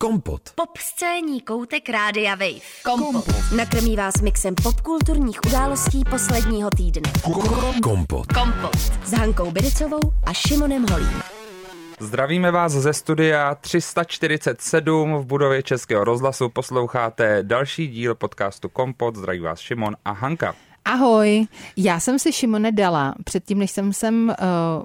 Kompot. Pop scéní koutek Rádia Wave. Kompot. Nakrmí vás mixem popkulturních událostí posledního týdne. Kompot. Kompot. S Hankou Bericovou a Šimonem Holím. Zdravíme vás ze studia 347 v budově Českého rozhlasu. Posloucháte další díl podcastu Kompot. Zdraví vás Šimon a Hanka. Ahoj, já jsem si Šimone dala, předtím, než jsem sem uh,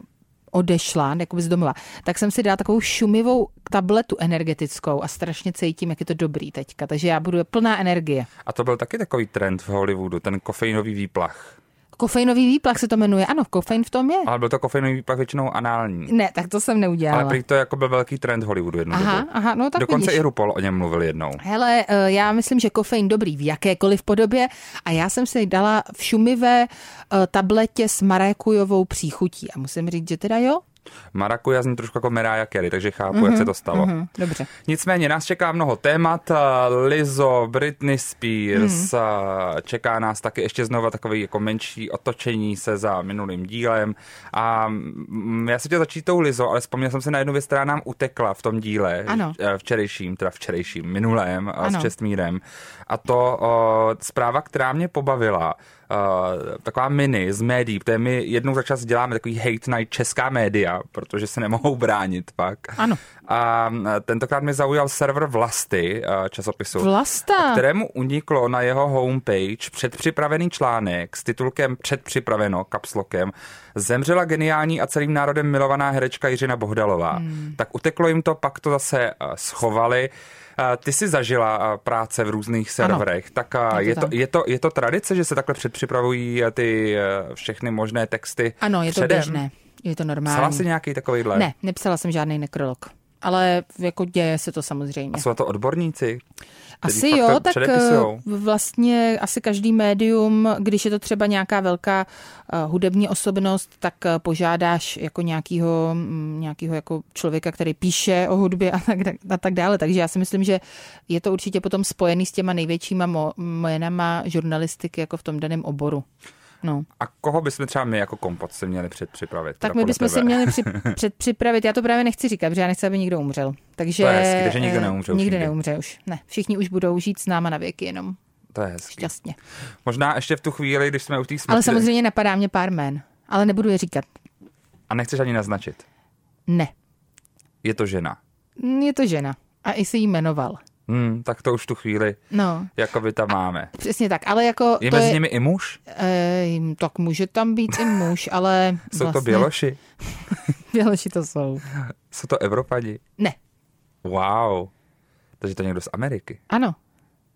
odešla, jakoby z domova, tak jsem si dala takovou šumivou tabletu energetickou a strašně cítím, jak je to dobrý teďka, takže já budu plná energie. A to byl taky takový trend v Hollywoodu, ten kofeinový výplach. Kofeinový výplach se to jmenuje, ano, kofein v tom je. Ale byl to kofeinový výplach většinou anální. Ne, tak to jsem neudělala. Ale prý to jako byl velký trend Hollywoodu jednou Aha, dobu. aha, no tak Dokonce vidíš. i RuPaul o něm mluvil jednou. Hele, eh, já myslím, že kofein dobrý v jakékoliv podobě a já jsem si dala v šumivé eh, tabletě s marékujovou příchutí a musím říct, že teda jo, Marakuja zní trošku jako Mariah Carey, takže chápu, jak se to stalo. hm, dobře. Nicméně nás čeká mnoho témat. eh, Lizzo, Britney Spears, Mhm. eh, čeká nás taky ještě znova takový jako menší otočení se za minulým dílem. A mm, já si chtěl začít tou Lizzo, ale vzpomněl jsem si na jednu věc, která nám utekla v tom díle. Ano. eh, Včerejším, teda včerejším, minulém eh, s Ano. Čestmírem. A to o, zpráva, která mě pobavila, Uh, taková mini z médií, protože my jednou za čas děláme takový hate night česká média, protože se nemohou bránit pak. Ano. A eh, tentokrát mě zaujal server Vlasty eh, časopisu. Vlasta. Kterému uniklo na jeho homepage předpřipravený článek s titulkem Předpřipraveno, kapslokem, zemřela geniální a celým národem milovaná herečka Jiřina Bohdalová. Hmm. Tak uteklo jim to, pak to zase eh, schovali. Eh, Ty jsi zažila práce v různých serverech, tak eh, Je to je to, tak. je, to, je to tradice, že se takhle předpřipravují eh, ty eh, všechny možné texty Ano, je to předem? běžné. Je to normální. Psala jsi nějaký takovýhle? Ne, nepsala jsem žádný nekrolog. Ale jako děje se to samozřejmě. A jsou to odborníci? Asi jo, tak předepisujou? eh, vlastně asi každý médium, když je to třeba nějaká velká uh, hudební osobnost, tak uh, požádáš jako nějakýho, mm, nějakýho jako člověka, který píše o hudbě a tak, a tak dále. Takže já si myslím, že je to určitě potom spojený s těma největšíma jménama žurnalistiky jako v tom daném oboru. No. A koho bychom třeba my jako kompot si měli předpřipravit? Tak my bychom tebe? si měli při, předpřipravit, já to právě nechci říkat, protože já nechci, aby nikdo umřel. Takže To je hezký, takže nikdo eh, neumře už Nikdo nikdy. neumře už. Ne, všichni už budou žít s náma na věky jenom. To je hezký. Šťastně. Možná ještě v tu chvíli, když jsme u té smrti. Ale samozřejmě napadá mě pár jmén, ale nebudu je říkat. A nechceš ani naznačit. Ne, Je to žena. Je to žena. A i se jí jmenoval. Hmm, tak to už tu chvíli No, jako by tam máme. přesně tak. Ale jako Je to mezi je, nimi i muž? eh, tak může tam být i muž, ale Jsou to vlastně, běloši? Běloši to jsou. Jsou to Evropani? Ne, Wow. Takže to někdo z Ameriky. ano.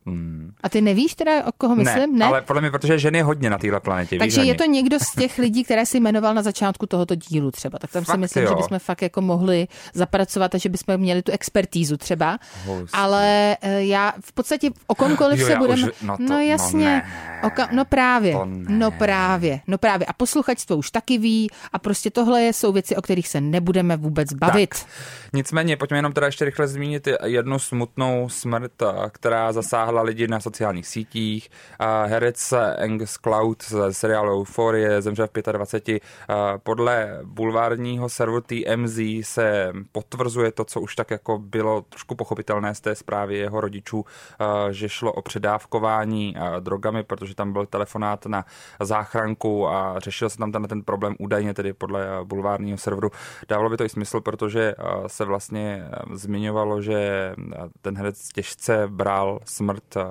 Hmm. A ty nevíš teda, o koho myslím? ne, ale podle mě, protože žen je hodně na téhle planetě. Takže víš, je to někdo z těch lidí, které si jmenoval na začátku tohoto dílu třeba. Tak tam Fakt si myslím, jo. že bychom fakt jako mohli zapracovat a že bychom měli tu expertízu třeba. Hustý. Ale eh, já v podstatě o komkoliv Jo, se budeme... už- no to- no no jasně. ne. o ka- no právě. Ne. No právě. No právě. A posluchačstvo už taky ví a prostě tohle jsou věci, o kterých se nebudeme vůbec bavit. Tak. Nicméně, pojďme jenom teda ještě rychle zmínit jednu smutnou smrt, a, která zasáhla lidi na sociálních sítích. Herec Angus Cloud z seriálu Euphorie zemřel v 25. A Podle bulvárního serveru TMZ se potvrzuje to, co už tak jako bylo trošku pochopitelné z té zprávy jeho rodičů, že šlo o předávkování drogami, protože tam byl telefonát na záchranku a řešil se tam ten, ten problém údajně tedy podle bulvárního serveru. Dávalo by to i smysl, protože se vlastně zmiňovalo, že ten herec těžce bral smrt, a,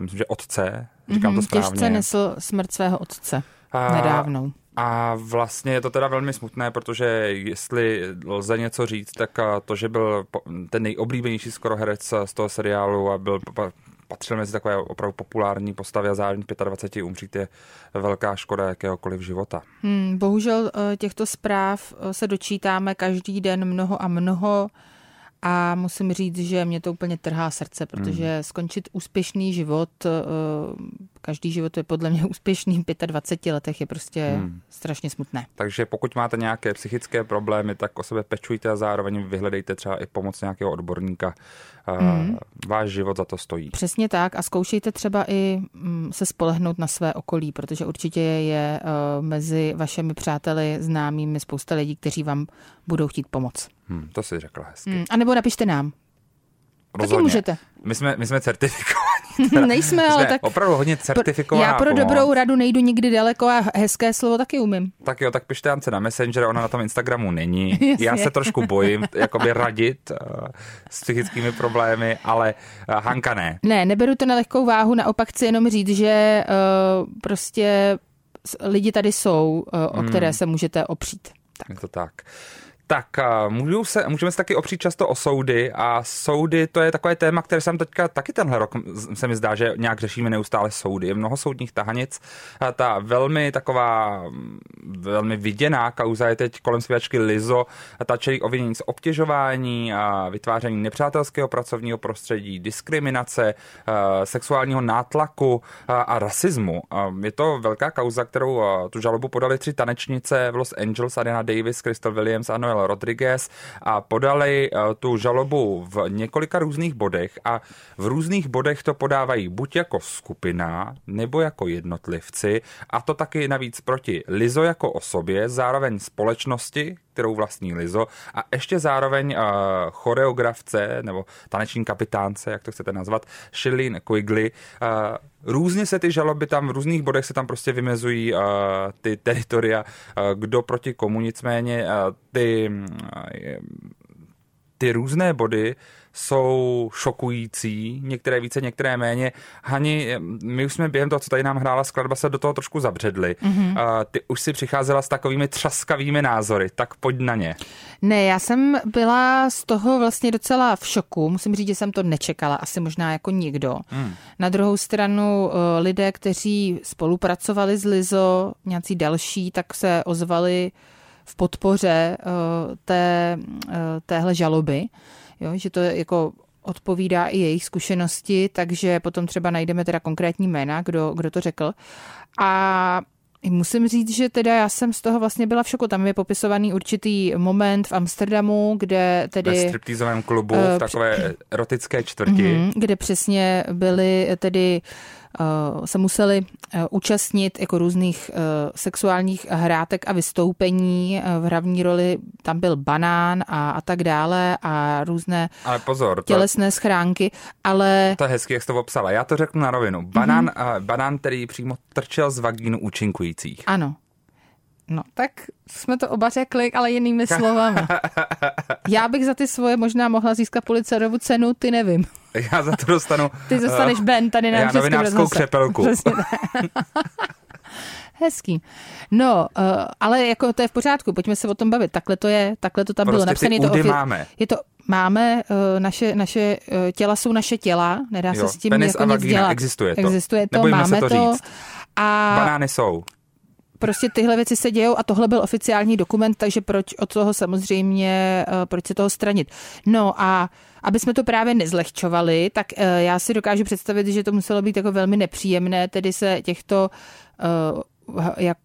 myslím, že otce, říkám to Mhm, správně. Těžce nesl smrt svého otce. A- Nedávnou. A vlastně je to teda velmi smutné, protože jestli lze něco říct, tak a, to, že byl ten nejoblíbenější skoro herec z toho seriálu a byl pa- patřil mezi takové opravdu populární postavy a zároveň 25 umřít je velká škoda jakéhokoliv života. Hmm, bohužel eh, těchto zpráv eh, se dočítáme každý den mnoho a mnoho a musím říct, že mě to úplně trhá srdce, protože Hmm. skončit úspěšný život, eh, každý život je podle mě úspěšný v 25 letech, je prostě Hmm. strašně smutné. Takže pokud máte nějaké psychické problémy, tak o sebe pečujte a zároveň vyhledejte třeba i pomoc nějakého odborníka. Mm. Váš život za to stojí. Přesně tak a zkoušejte třeba i mm, se spolehnout na své okolí, protože určitě je eh, mezi vašimi přáteli, známými spousta lidí, kteří vám budou chtít pomoct. Hmm, to si řekla hezky. Hmm, a nebo napište nám. Rozhodně. můžete. My jsme, my jsme certifikovaní. Nejsme, My ale jsme tak... opravdu hodně certifikovaná Já pro pomoc. dobrou radu nejdu nikdy daleko a hezké slovo taky umím. Tak jo, tak pište Ance na Messenger, ona na tom Instagramu není. Já se trošku bojím jakoby radit uh, s psychickými problémy, ale uh, Hanka ne. Ne, neberu to na lehkou váhu, naopak chci jenom říct, že uh, prostě lidi tady jsou, uh, o které se můžete opřít. Je to tak. Tak můžu se, můžeme se taky opřít často o soudy a soudy to je takové téma, které jsem teďka taky tenhle rok se mi zdá, že nějak řešíme neustále soudy. Je mnoho soudních tahanic. A ta velmi taková mm, velmi viděná kauza je teď kolem zpěvačky Lizo. A ta čelí obvinění z obtěžování a vytváření nepřátelského pracovního prostředí, diskriminace, sexuálního nátlaku a, rasismu. Je to velká kauza, kterou tu žalobu podali tři tanečnice v Los Angeles, Adriana Davis, Crystal Williams a Noel Rodriguez a podali a, tu žalobu v několika různých bodech a v různých bodech to podávají buď jako skupina nebo jako jednotlivci a to taky navíc proti Lizo jako osobě, zároveň společnosti, kterou vlastní Lizo a ještě zároveň uh, choreografce nebo taneční kapitánce, jak to chcete nazvat, Shilleen Quigley. Uh, různě se ty žaloby tam, v různých bodech se tam prostě vymezují uh, ty teritoria, uh, kdo proti komu, nicméně uh, ty uh, ty různé body jsou šokující, některé více, některé méně. Hani, my už jsme během toho, co tady nám hrála skladba, se do toho trošku zabředli. Mm-hmm. Uh, ty už si přicházela s takovými třaskavými názory, tak pojď na ně. Ne, já jsem byla z toho vlastně docela v šoku. Musím říct, že jsem to nečekala, asi možná jako nikdo. Hmm. Na druhou stranu eh, lidé, kteří spolupracovali s Lizo, nějací další, tak se ozvali v podpoře eh, té, eh, téhle žaloby. Jo, že to jako odpovídá i jejich zkušenosti, takže potom třeba najdeme teda konkrétní jména, kdo, kdo to řekl. A Musím říct, že teda já jsem z toho vlastně byla v šoku. Tam je popisovaný určitý moment v Amsterdamu, kde tedy... Ve striptýzovém klubu, Eh, v takové erotické čtvrti. Mhm, kde přesně byli tedy uh, se museli uh, účastnit jako různých uh, sexuálních hrátek a vystoupení. V hlavní roli tam byl banán a, a tak dále a různé Ale pozor, to, tělesné schránky, ale to je hezky, jak jsi to popsala. Já to řeknu na rovinu. Banán, mm-hmm. banán který přímo trčel z vagínu účinkujících. ano. No, tak jsme to oba řekli, ale jinými slovami. Já bych za ty svoje možná mohla získat Pulitzerovu cenu, ty nevím. Já za to dostanu... Ty dostaneš eh, Ben tady na já novinářskou rozhlase. křepelku. Přesně. Hezký. No, uh, ale jako to je v pořádku, pojďme se o tom bavit. Takhle to je, takhle to tam Prostě bylo napsané. Je to, ofi- máme. je to máme, uh, naše, naše těla jsou naše těla, nedá Jo, se s tím penis jako a nic dělat. existuje to. Existuje to, Nebojíme máme to to. říct. A Banány jsou. Prostě tyhle věci se dějou a tohle byl oficiální dokument, takže proč od toho samozřejmě, eh, proč se toho stranit. No a aby jsme to právě nezlehčovali, tak eh, já si dokážu představit, že to muselo být jako velmi nepříjemné, tedy se těchto eh, jak,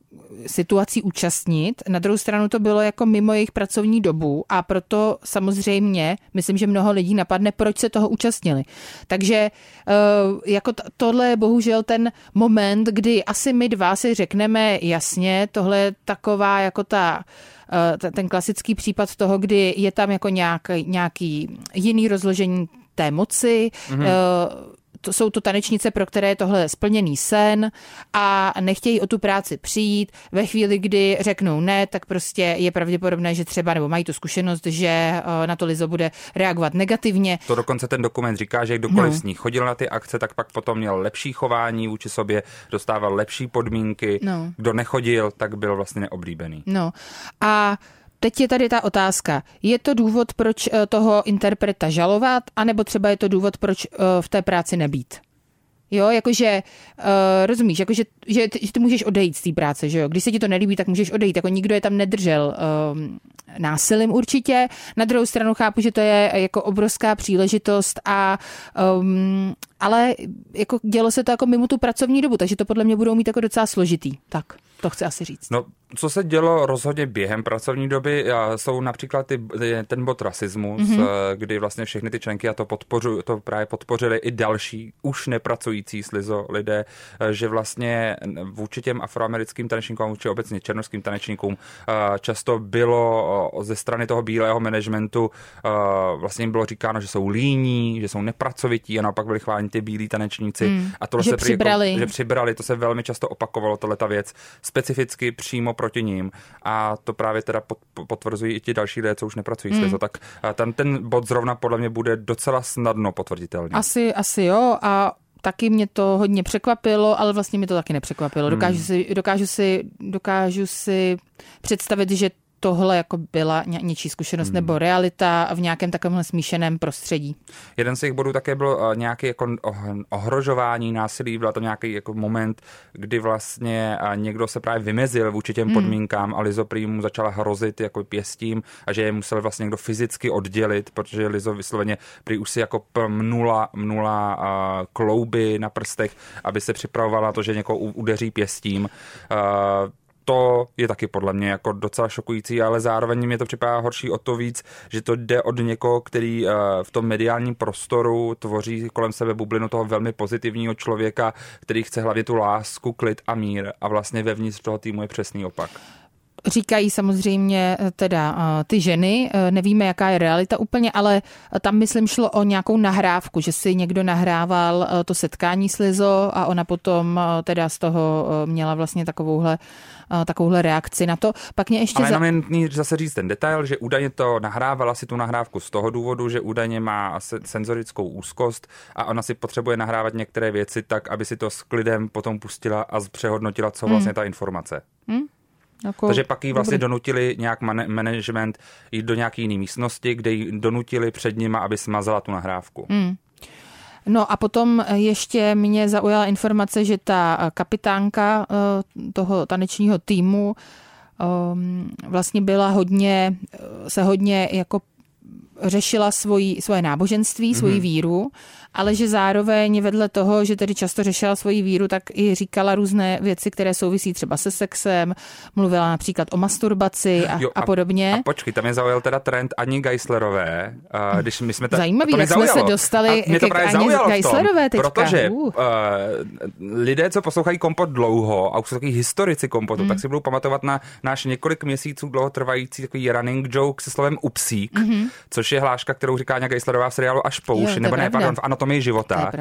situací účastnit. Na druhou stranu to bylo jako mimo jejich pracovní dobu a proto samozřejmě myslím, že mnoho lidí napadne, proč se toho účastnili. Takže eh, jako tohle je bohužel ten moment, kdy asi my dva si řekneme jasně, tohle je taková jako ta eh, ten klasický případ toho, kdy je tam jako nějaký, nějaký jiný rozložení té moci, mm-hmm. To jsou to tanečnice, pro které je tohle splněný sen a nechtějí o tu práci přijít. Ve chvíli, kdy řeknou ne, tak prostě je pravděpodobné, že třeba, nebo mají tu zkušenost, že eh, na to Lizo bude reagovat negativně. To dokonce ten dokument říká, že kdokoliv No. s ní chodil na ty akce, tak pak potom měl lepší chování vůči sobě, dostával lepší podmínky. No. Kdo nechodil, tak byl vlastně neoblíbený. No a teď je tady ta otázka. Je to důvod, proč eh, toho interpreta žalovat, anebo třeba je to důvod, proč eh, v té práci nebýt? Jo, jakože, uh, rozumíš, jakože, že, ty- že ty můžeš odejít z té práce, že jo? Když se ti to nelíbí, tak můžeš odejít, jako nikdo je tam nedržel um, násilím určitě. Na druhou stranu chápu, že to je jako obrovská příležitost a um, ale jako dělo se to jako mimo tu pracovní dobu, takže to podle mě budou mít jako docela složitý. Tak, to chci asi říct. No, co se dělo rozhodně během pracovní doby, jsou například ty, ten bod rasismus, mm-hmm. kdy vlastně všechny ty členky a to, podpořu, to právě podpořili i další už nepracující slizo lidé, eh, že vlastně vůči těm afroamerickým tanečníkům, vůči obecně černoským tanečníkům eh, často bylo ze strany toho bílého managementu vlastně jim bylo říkáno, že jsou líní, že jsou nepracovití a naopak byli chváleni ty bílí tanečníci. Mm. A tohle že se přibrali. Jako, že přibrali, to se velmi často opakovalo, tohle ta věc, specificky přímo proti ním a to právě teda potvrzují i ti další lidé, co už nepracují hmm. s tak tam ten bod zrovna podle mě bude docela snadno potvrditelný. Asi, asi jo a taky mě to hodně překvapilo, ale vlastně mě to taky nepřekvapilo. Dokážu hmm. si, dokážu si, dokážu si představit, že tohle jako byla něčí zkušenost hmm. nebo realita v nějakém takovém smíšeném prostředí. Jeden z těch bodů také byl uh, nějaký jako ohrožování násilí, byl to nějaký jako moment, kdy vlastně uh, někdo se právě vymezil vůči těm hmm. podmínkám a Lizo prý mu začala hrozit jako pěstím a že je musel vlastně někdo fyzicky oddělit, protože Lizo vysloveně prý už si jako mnula, mnula uh, klouby na prstech, aby se připravovala na to, že někoho udeří pěstím. To je taky podle mě jako docela šokující, ale zároveň mě to připadá horší o to víc, že to jde od někoho, který eh, v tom mediálním prostoru tvoří kolem sebe bublinu toho velmi pozitivního člověka, který chce hlavně tu lásku, klid a mír a vlastně vevnitř toho týmu je přesný opak. Říkají samozřejmě eh, teda eh, ty ženy, nevíme, jaká je realita úplně, ale tam myslím šlo o nějakou nahrávku, že si někdo nahrával to setkání s Lizo a ona potom teda z toho měla vlastně takovouhle takovouhle reakci na to. Pak mě ještě Ale za... je zase říct ten detail, že údajně to nahrávala si tu nahrávku z toho důvodu, že údajně má senzorickou úzkost a ona si potřebuje nahrávat některé věci tak, aby si to s klidem potom pustila a přehodnotila, co vlastně hmm. ta informace. Hmm. Jako, Takže pak jí vlastně dobrý. donutili nějak man- management jít do nějaké jiné místnosti, kde ji donutili před nima, aby smazala tu nahrávku. Hmm. No a potom ještě mě zaujala informace, že ta kapitánka eh, toho tanečního týmu ehm, vlastně byla hodně, se hodně jako řešila svoji, svoje náboženství, mm-hmm. svoji víru ale že zároveň vedle toho, že tedy často řešila svoji víru, tak i říkala různé věci, které souvisí třeba se sexem, mluvila například o masturbaci a, jo, a, a podobně. A počkej, tam je zaujal teda trend Ani Geislerové. Uh, když my jsme ta, Zajímavý, jak jsme se dostali mě to k Ani Geislerové teďka. Protože uh. Uh, lidé, co poslouchají kompot dlouho a už jsou takový historici kompotu, mm. tak si budou pamatovat na náš několik měsíců dlouho trvající takový running joke se slovem upsík, mm-hmm. což je hláška, kterou říká Anja Geislerová v seriálu Až pouš, nebo ne, pardon, v anatomii života.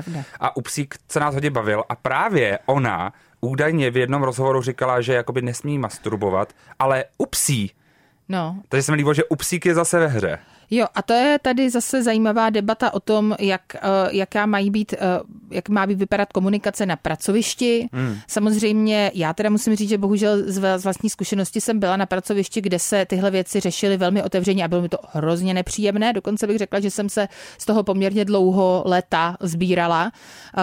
A u psík se nás hodně bavil a právě ona údajně v jednom rozhovoru říkala, že jakoby nesmí masturbovat, ale u psí. No. Takže se mi líbilo, že u psík je zase ve hře. Jo, a to je tady zase zajímavá debata o tom, jak, eh, jaká mají být, eh, jak má být vypadat komunikace na pracovišti. Hmm. Samozřejmě, já teda musím říct, že bohužel z vlastní zkušenosti jsem byla na pracovišti, kde se tyhle věci řešily velmi otevřeně a bylo mi to hrozně nepříjemné. Dokonce bych řekla, že jsem se z toho poměrně dlouho leta sbírala, eh,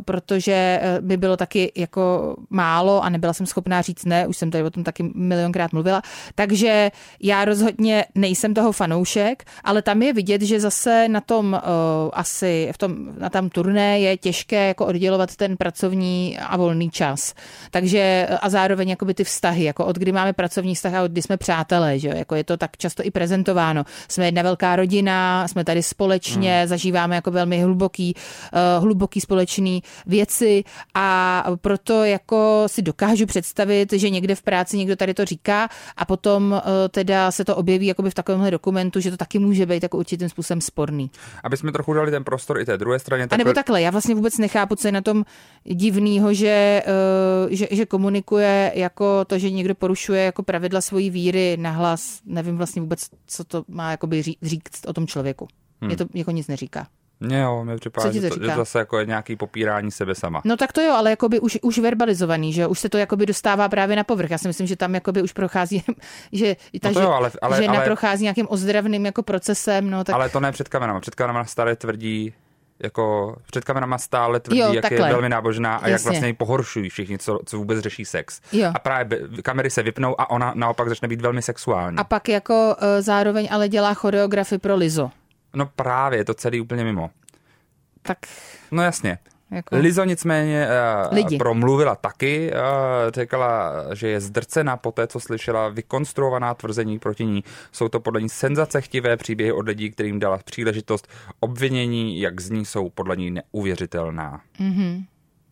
protože by bylo taky jako málo a nebyla jsem schopná říct ne, už jsem tady o tom taky milionkrát mluvila. Takže já rozhodně nejsem toho fanoušek, ale tam je vidět, že zase na tom uh, asi, v tom, na tam turné je těžké jako oddělovat ten pracovní a volný čas. Takže a zároveň jakoby ty vztahy, jako od kdy máme pracovní vztah a od kdy jsme přátelé, že jako je to tak často i prezentováno. Jsme jedna velká rodina, jsme tady společně, hmm. zažíváme jako velmi hluboký, uh, hluboký společný věci a proto jako si dokážu představit, že někde v práci někdo tady to říká a potom uh, teda se to objeví jakoby v takovémhle dokumentu, že to tak taky může být jako určitým způsobem sporný. Aby jsme trochu dali ten prostor i té druhé straně. Takhle... A nebo takhle, já vlastně vůbec nechápu, co je na tom divného, že, uh, že, že komunikuje jako to, že někdo porušuje jako pravidla svojí víry nahlas. Nevím vlastně vůbec, co to má jakoby říct o tom člověku. Hmm. Mě to jako nic neříká. Mně jo, mě připadá, že, to, že zase jako je nějaký popírání sebe sama. No tak to jo, ale jakoby už, už verbalizovaný, že už se to jakoby dostává právě na povrch. Já si myslím, že tam jakoby už prochází, že ta no jo, ale, ale, žena ale, prochází nějakým ozdravným jako procesem. No, tak... Ale to ne před kamerama. Před kamerama staré tvrdí, jako před kamerama stále tvrdí, jo, jak takhle. je velmi nábožná a Jasně. jak vlastně ji pohoršují všichni, co, co vůbec řeší sex. Jo. A právě kamery se vypnou a ona naopak začne být velmi sexuální. A pak jako uh, zároveň ale dělá choreografii pro Lizo. No právě, je to celý úplně mimo. Tak... No jasně. Jako... Lizo nicméně uh, Lidi. promluvila taky, uh, řekla, že je zdrcena po té, co slyšela vykonstruovaná tvrzení proti ní. Jsou to podle ní senzacechtivé příběhy od lidí, kterým dala příležitost. Obvinění, jak z ní, jsou podle ní neuvěřitelná. Mm-hmm.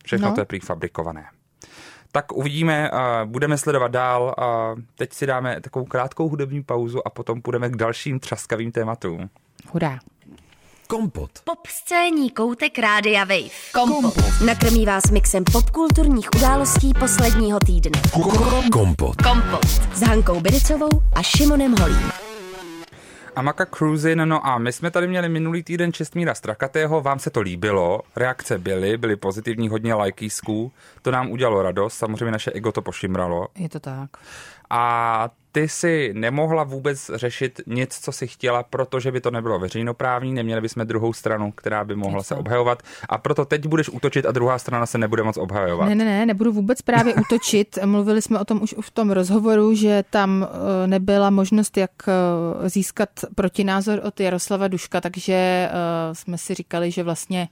Všechno No. to je prý fabrikované. Tak uvidíme, uh, budeme sledovat dál. Uh, teď si dáme takovou krátkou hudební pauzu a potom půjdeme k dalším třaskavým tématům. Hurá. Kompot. Pop scéní koutek Rádia Wave. Kompot. Nakrmí vás mixem popkulturních událostí posledního týdne. Kompot. Kompot. S Hankou Bericovou a Šimonem Holím. Amaka Cruisin, no a my jsme tady měli minulý týden Čestmíra Strakatého, vám se to líbilo, reakce byly, byly pozitivní, hodně lajkísků, to nám udělalo radost, samozřejmě naše ego to pošimralo. Je to tak. A ty si nemohla vůbec řešit nic, co si chtěla, protože by to nebylo veřejnoprávní, neměli bychom druhou stranu, která by mohla se obhajovat a proto teď budeš útočit a druhá strana se nebude moc obhajovat. Ne, ne, ne, nebudu vůbec právě útočit. Mluvili jsme o tom už v tom rozhovoru, že tam eh, nebyla možnost, jak eh, získat protinázor od Jaroslava Duška, takže eh, jsme si říkali, že vlastně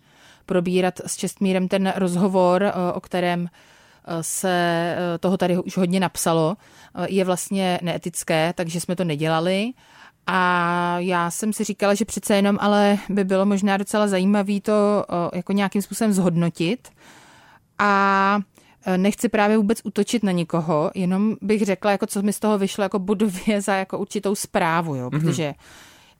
probírat s Čestmírem ten rozhovor, o kterém se eh, toho tady už hodně napsalo, eh, je vlastně neetické, takže jsme to nedělali. A já jsem si říkala, že přece jenom ale by bylo možná docela zajímavé to eh, jako nějakým způsobem zhodnotit. A nechci právě vůbec útočit na nikoho, jenom bych řekla, jako co mi z toho vyšlo jako budově za jako určitou zprávu, jo, protože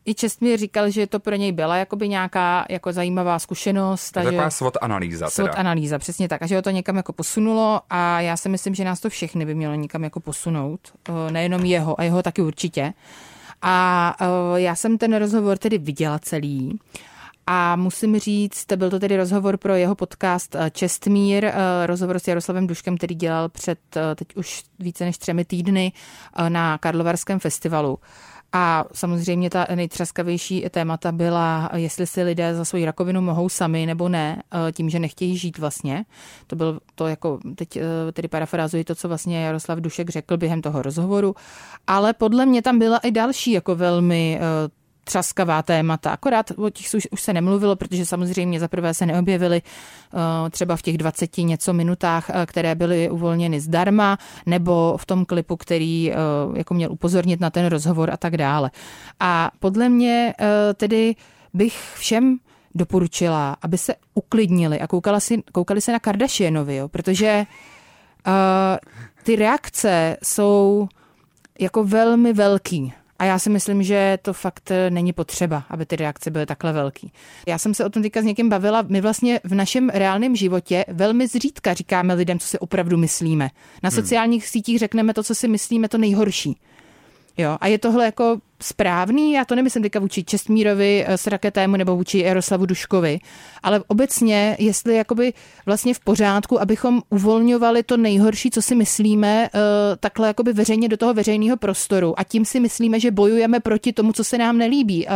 i Čestmír říkal, že to pro něj byla jakoby nějaká jako zajímavá zkušenost. a že- Taková SWOT analýza SWOT teda. analýza, přesně tak. A že ho to někam jako posunulo a já si myslím, že nás to všechny by mělo někam jako posunout. Eh, Nejenom jeho, a jeho taky určitě. A eh, já jsem ten rozhovor tedy viděla celý. A musím říct, byl to tedy rozhovor pro jeho podcast eh, Čestmír, rozhovor s Jaroslavem Duškem, který dělal před teď už více než třemi týdny na Karlovarském festivalu. A samozřejmě ta nejtřaskavější témata byla, jestli si lidé za svoji rakovinu mohou sami nebo ne, eh, tím, že nechtějí žít vlastně. To byl to jako, teď eh, tedy parafrázuji to, co vlastně Jaroslav Dušek řekl během toho rozhovoru, ale podle mě tam byla i další jako velmi eh, třaskavá témata. Akorát o těch už, už se nemluvilo, protože samozřejmě za prvé se neobjevily uh, třeba v těch 20 něco minutách, uh, které byly uvolněny zdarma, nebo v tom klipu, který uh, jako měl upozornit na ten rozhovor a tak dále. A podle mě tedy bych všem doporučila, aby se uklidnili a koukala si, koukali se na Kardashianovi, jo, protože uh, ty reakce jsou jako velmi velký. A já si myslím, že to fakt eh, není potřeba, aby ty reakce byly takhle velký. Já jsem se o tom teďka s někým bavila. My vlastně v našem reálném životě velmi zřídka říkáme lidem, co si opravdu myslíme. Na sociálních sítích řekneme to, co si myslíme, to nejhorší. Jo, a je tohle jako správný, já to nemyslím teďka vůči Čestmírovi eh, s raketému nebo vůči Jaroslavu Duškovi, ale obecně, jestli jakoby vlastně v pořádku, abychom uvolňovali to nejhorší, co si myslíme, eh, takhle jakoby veřejně do toho veřejného prostoru a tím si myslíme, že bojujeme proti tomu, co se nám nelíbí.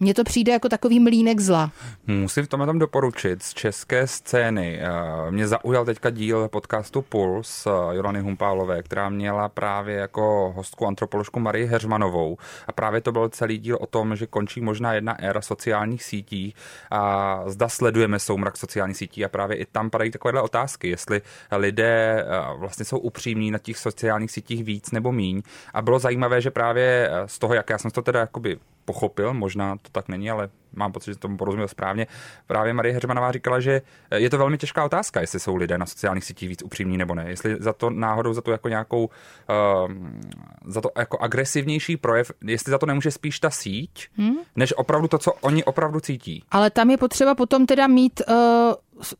Mně to přijde jako takový mlínek zla. Musím v tomhle tom doporučit z české scény. Eh, Mě zaujal teďka díl podcastu Puls eh, Jolany Humpálové, která měla právě jako hostku antropoložku Marii Heřmanovou. A právě to byl celý díl o tom, že končí možná jedna éra sociálních sítí a zda sledujeme soumrak sociálních sítí a právě i tam padají takovéhle otázky, jestli lidé eh, vlastně jsou upřímní na těch sociálních sítích víc nebo míň. A bylo zajímavé, že právě z toho, jak já jsem to teda jakoby pochopil, možná to tak není, ale mám pocit, že tomu porozuměl správně. Právě Marie Heřmanová říkala, že je to velmi těžká otázka, jestli jsou lidé na sociálních sítích víc upřímní nebo ne. Jestli za to náhodou, za to jako nějakou, uh, za to jako agresivnější projev, jestli za to nemůže spíš ta síť, hmm? než opravdu to, co oni opravdu cítí. Ale tam je potřeba potom teda mít, uh,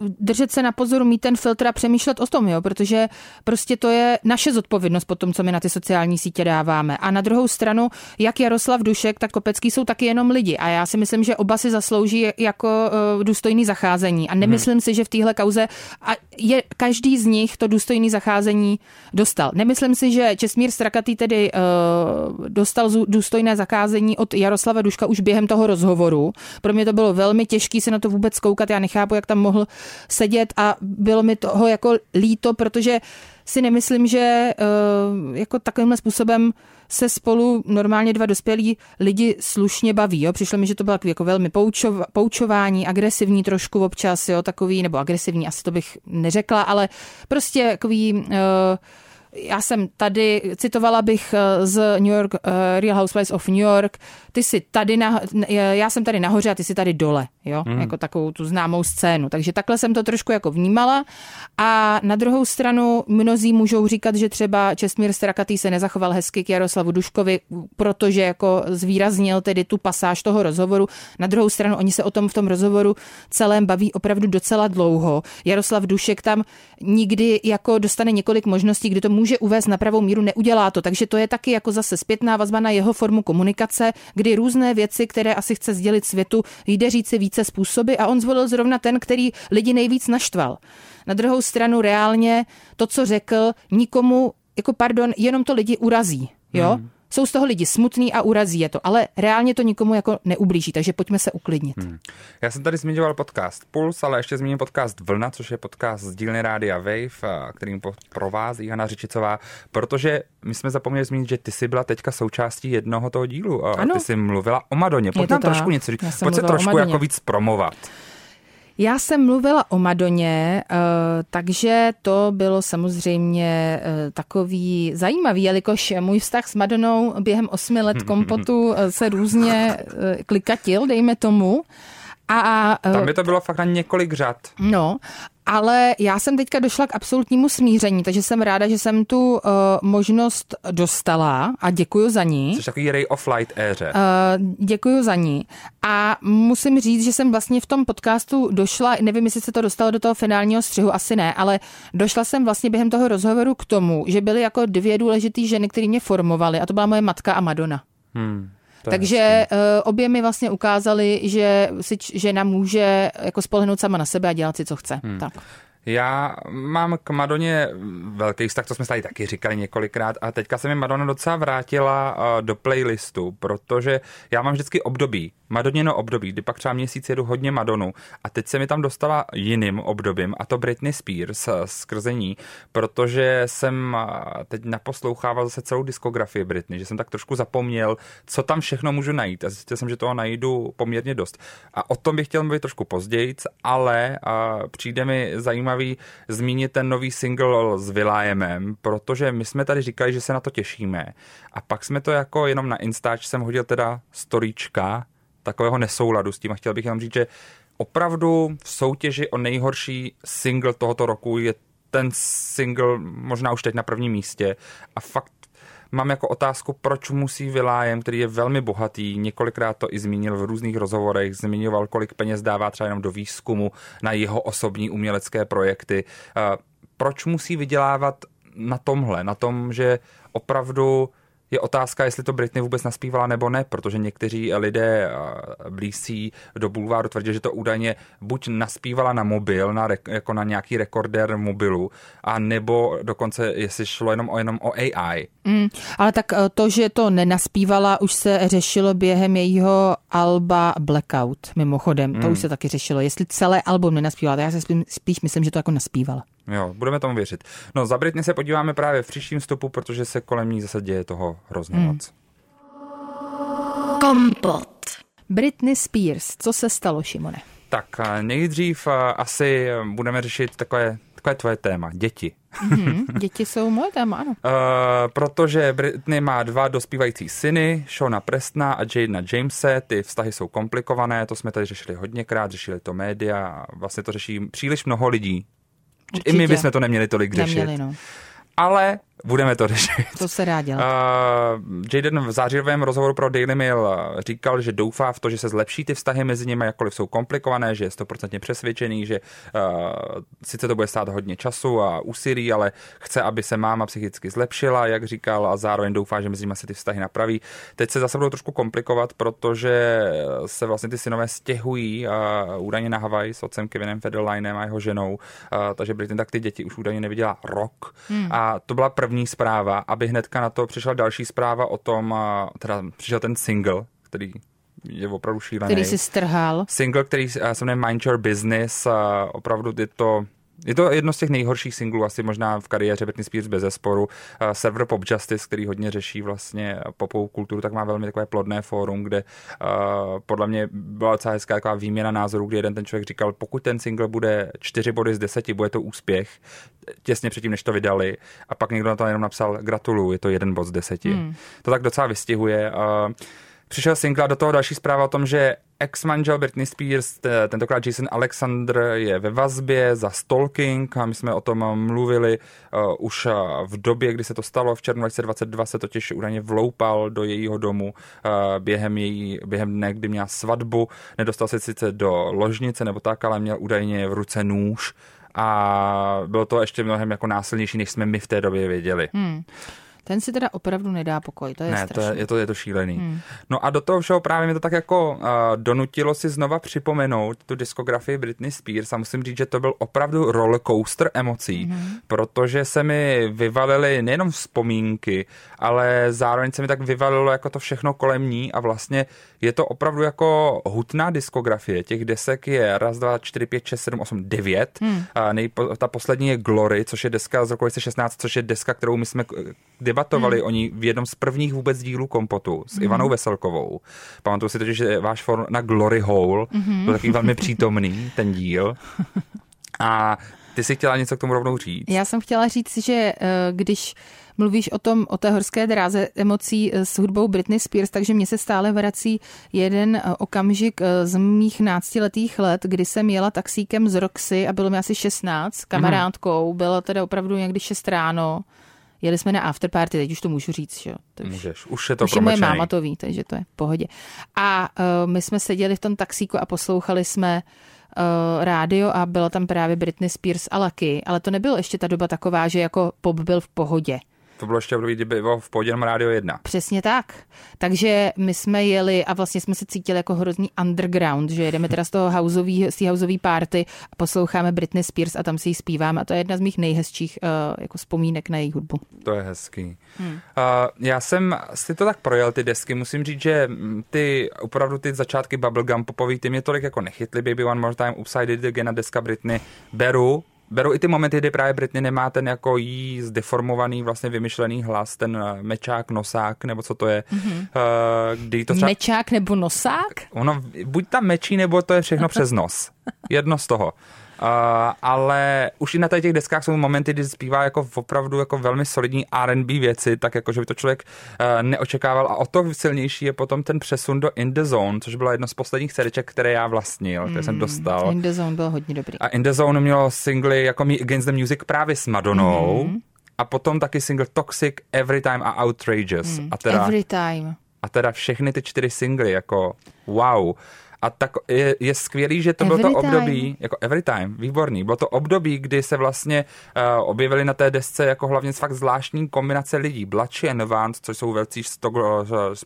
držet se na pozoru, mít ten filtr a přemýšlet o tom, jo, protože prostě to je naše zodpovědnost po tom, co my na ty sociální sítě dáváme. A na druhou stranu, jak Jaroslav Dušek, tak Kopecký jsou taky jenom lidi. A já si myslím, že oba si zaslouží jako uh, důstojný zacházení. A nemyslím hmm. si, že v téhle kauze a je každý z nich to důstojný zacházení dostal. Nemyslím si, že Česmír Strakatý tedy uh, dostal důstojné zacházení od Jaroslava Duška už během toho rozhovoru. Pro mě to bylo velmi těžké se na to vůbec koukat. Já nechápu, jak tam mohl sedět a bylo mi toho jako líto, protože si nemyslím, že uh, jako takovýmhle způsobem se spolu normálně dva dospělí lidi slušně baví. Jo? Přišlo mi, že to bylo jako velmi poučov, poučování, agresivní trošku občas, jo? takový, nebo agresivní, asi to bych neřekla, ale prostě takový... Uh, já jsem tady, citovala bych eh, z New York, uh, Real Housewives of New York, ty jsi tady, na, já jsem tady nahoře a ty jsi tady dole, jo, mm. jako takovou tu známou scénu. Takže takhle jsem to trošku jako vnímala a na druhou stranu mnozí můžou říkat, že třeba Čestmír Strakatý se nezachoval hezky k Jaroslavu Duškovi, protože jako zvýraznil tedy tu pasáž toho rozhovoru. Na druhou stranu oni se o tom v tom rozhovoru celém baví opravdu docela dlouho. Jaroslav Dušek tam nikdy jako dostane několik možností, kdy to může uvést na pravou míru, neudělá to. Takže to je taky jako zase zpětná vazba na jeho formu komunikace, kdy různé věci, které asi chce sdělit světu, jde říci více způsoby a on zvolil zrovna ten, který lidi nejvíc naštval. Na druhou stranu reálně to, co řekl, nikomu, jako pardon, jenom to lidi urazí. Jo? Hmm. Jsou z toho lidi smutný a urazí je to, ale reálně to nikomu jako neublíží, takže pojďme se uklidnit. Hmm. Já jsem tady zmiňoval podcast Puls, ale ještě zmíním podcast Vlna, což je podcast z dílny Rádia Wave, kterým provází Jana Řičicová, protože my jsme zapomněli zmínit, že ty jsi byla teďka součástí jednoho toho dílu. Ano. Ty jsi mluvila o Madoně. Pojď nám trošku něco říct. Pojď se trošku jako víc promovat. Já jsem mluvila o Madoně, eh, takže to bylo samozřejmě eh, takový zajímavý, jelikož můj vztah s Madonou během osmi let kompotu eh, se různě klikatil, dejme tomu. A, Tam by to bylo fakt na několik řad. No ale já jsem teďka došla k absolutnímu smíření, takže jsem ráda, že jsem tu uh, možnost dostala a děkuji za ní. Což takový ray of light éře. Uh, děkuji za ní. A musím říct, že jsem vlastně v tom podcastu došla, nevím, jestli se to dostalo do toho finálního střihu, asi ne, ale došla jsem vlastně během toho rozhovoru k tomu, že byly jako dvě důležité ženy, které mě formovaly a to byla moje matka a Madonna. Hmm. Takže uh, obě mi vlastně ukázali, že si žena může jako spolehnout sama na sebe a dělat si, co chce. Hmm. Tak. Já mám k Madoně velký vztah, to jsme tady taky říkali několikrát a teďka se mi Madonna docela vrátila eh, do playlistu, protože já mám vždycky období, Madonino období, kdy pak třeba měsíc jedu hodně Madonu a teď se mi tam dostala jiným obdobím a to Britney Spears skrze ní, protože jsem teď naposlouchával zase celou diskografii Britney, že jsem tak trošku zapomněl, co tam všechno můžu najít a zjistil jsem, že toho najdu poměrně dost. A o tom bych chtěl mluvit trošku později, ale přijde mi zajímavý zmínit ten nový single s Will.i.amem, protože my jsme tady říkali, že se na to těšíme. A pak jsme to jako jenom na Instač jsem hodil teda storíčka takového nesouladu s tím. A chtěl bych jenom říct, že opravdu v soutěži o nejhorší single tohoto roku je ten single možná už teď na prvním místě. A fakt mám jako otázku, proč musí Vylájem, který je velmi bohatý, několikrát to i zmínil v různých rozhovorech, zmiňoval, kolik peněz dává třeba jenom do výzkumu na jeho osobní umělecké projekty. Proč musí vydělávat na tomhle, na tom, že opravdu je otázka, jestli to Britney vůbec naspívala nebo ne, protože někteří lidé eh, blízcí do bulváru tvrdí, že to údajně buď naspívala na mobil, na, jako na nějaký rekordér mobilu, a nebo dokonce, jestli šlo jenom o, jenom o AI. Mm, ale tak eh, to, že to nenaspívala, už se řešilo během jejího alba Blackout, mimochodem. Mm. To už se taky řešilo, jestli celé album nenaspívala. Já se spíš myslím, že to jako naspívala. Jo, budeme tomu věřit. No, za Britney se podíváme právě v příštím vstupu, protože se kolem ní zase děje toho hrozně hmm. moc. Kompot. Britney Spears, co se stalo, Šimone? Tak nejdřív asi budeme řešit takové, takové tvoje téma, děti. Mm-hmm, děti jsou moje téma, ano. Uh, protože Britney má dva dospívající syny, Shona Prestna a Jadena Jamese, ty vztahy jsou komplikované, to jsme tady řešili hodněkrát, řešili to média, vlastně to řeší příliš mnoho lidí Určitě. I my bychom to neměli tolik řešit. Neměli, no. Ale Budeme to řešit. To se rád dělat. Uh, Jaden v zářivém rozhovoru pro Daily Mail říkal, že doufá v to, že se zlepší ty vztahy mezi nimi, jakkoliv jsou komplikované, že je stoprocentně přesvědčený, že uh, sice to bude stát hodně času a úsilí, ale chce, aby se máma psychicky zlepšila, jak říkal, a zároveň doufá, že mezi nimi se ty vztahy napraví. Teď se zase budou trošku komplikovat, protože se vlastně ty synové stěhují uh, údajně na Havaj s otcem Kevinem Federlinem a jeho ženou, uh, takže Britney tak ty děti už údajně neviděla rok. Hmm. A to byla první zpráva, aby hnedka na to přišla další zpráva o tom, teda přišel ten single, který je opravdu šílený. Který si strhal. Single, který se jmenuje Mind Your Business, opravdu je to Je to jedno z těch nejhorších singlů asi možná v kariéře Britney Spears bez zesporu. Uh, server Pop Justice, který hodně řeší vlastně popovou kulturu, tak má velmi takové plodné fórum, kde uh, podle mě byla docela hezká taková výměna názorů, kdy jeden ten člověk říkal, pokud ten single bude 4 body z 10, bude to úspěch, těsně předtím, než to vydali. A pak někdo na to jenom napsal, gratuluju, je to jeden bod z deseti. Hmm. To tak docela vystihuje. Uh, přišel single a do toho další zpráva o tom, že ex-manžel Britney Spears, tentokrát Jason Alexander, je ve vazbě za stalking a my jsme o tom mluvili uh, už uh, v době, kdy se to stalo. V červnu 2022 se totiž údajně vloupal do jejího domu uh, během, její, během dne, kdy měla svatbu. Nedostal se sice do ložnice nebo tak, ale měl údajně v ruce nůž a bylo to ještě mnohem jako násilnější, než jsme my v té době věděli. Hmm. Ten si teda opravdu nedá pokoj, to je ne, strašný. To je, je, to, je to šílený. Hmm. No a do toho všeho právě mi to tak jako uh, donutilo si znova připomenout tu diskografii Britney Spears a musím říct, že to byl opravdu roller coaster emocí, hmm. protože se mi vyvalily nejenom vzpomínky, ale zároveň se mi tak vyvalilo jako to všechno kolem ní a vlastně je to opravdu jako hutná diskografie. Těch desek je raz, dva, čtyři, pět, šest, sedm, osm, devět. Hmm. A nejpo, ta poslední je Glory, což je deska z roku 2016, což je deska, kterou my jsme debatovali hmm. o ní v jednom z prvních vůbec dílů Kompotu s hmm. Ivanou Veselkovou. Pamatuju si totiž, že váš for na Glory Hole hmm. byl takový velmi přítomný, ten díl. A ty si chtěla něco k tomu rovnou říct? Já jsem chtěla říct, že eh, když mluvíš o tom, o té horské dráze emocí eh, s hudbou Britney Spears, takže mě se stále vrací jeden eh, okamžik z mých náctiletých let, kdy jsem jela taxíkem z Roxy a bylo mi asi 16 s kamarádkou, bylo teda opravdu někdy 6 ráno Jeli jsme na afterparty, teď už to můžu říct, že jo. Můžeš, už je to už moje máma to ví, takže to je v pohodě. A uh, my jsme seděli v tom taxíku a poslouchali jsme uh, rádio a byla tam právě Britney Spears a Lucky, ale to nebylo ještě ta doba taková, že jako pop byl v pohodě. To bylo ještě období, kdy bylo v pohodě rádio 1. Přesně tak. Takže my jsme jeli a vlastně jsme se cítili jako hrozný underground, že jedeme teda z toho houseový, z té houseový party a posloucháme Britney Spears a tam si ji zpíváme a to je jedna z mých nejhezčích uh, jako vzpomínek na její hudbu. To je hezký. Hmm. Uh, já jsem si to tak projel, ty desky. Musím říct, že ty opravdu ty začátky bubblegum popový, ty mě tolik jako nechytly. Baby One More Time, Upside It Again a deska Britney beru, beru i ty momenty, kdy právě Britney nemá ten jako jí zdeformovaný, vlastně vymyšlený hlas, ten eh, mečák, nosák, nebo co to je. Mm-hmm. Kdy to třeba... Mečák nebo nosák? Ono, buď tam mečí, nebo to je všechno přes nos. Jedno z toho. Uh, ale už i na těch deskách jsou momenty, kdy zpívá jako opravdu jako velmi solidní R&B věci, tak jako, že by to člověk uh, neočekával a o to silnější je potom ten přesun do In The Zone, což bylo jedno z posledních seriček, které já vlastnil, které mm, jsem dostal. In The Zone byl hodně dobrý. A In The Zone mělo singly jako Me Against the Music právě s Madonou mm. a potom taky single Toxic, Every Time a Outrageous. Mm, a teda, every Time. A teda všechny ty čtyři singly, jako wow. A tak je, je skvělý, že to every bylo to time. období, jako every time, výborný, bylo to období, kdy se vlastně uh, objevili na té desce jako hlavně fakt zvláštní kombinace lidí. And Vance, což jsou velcí Stock, uh,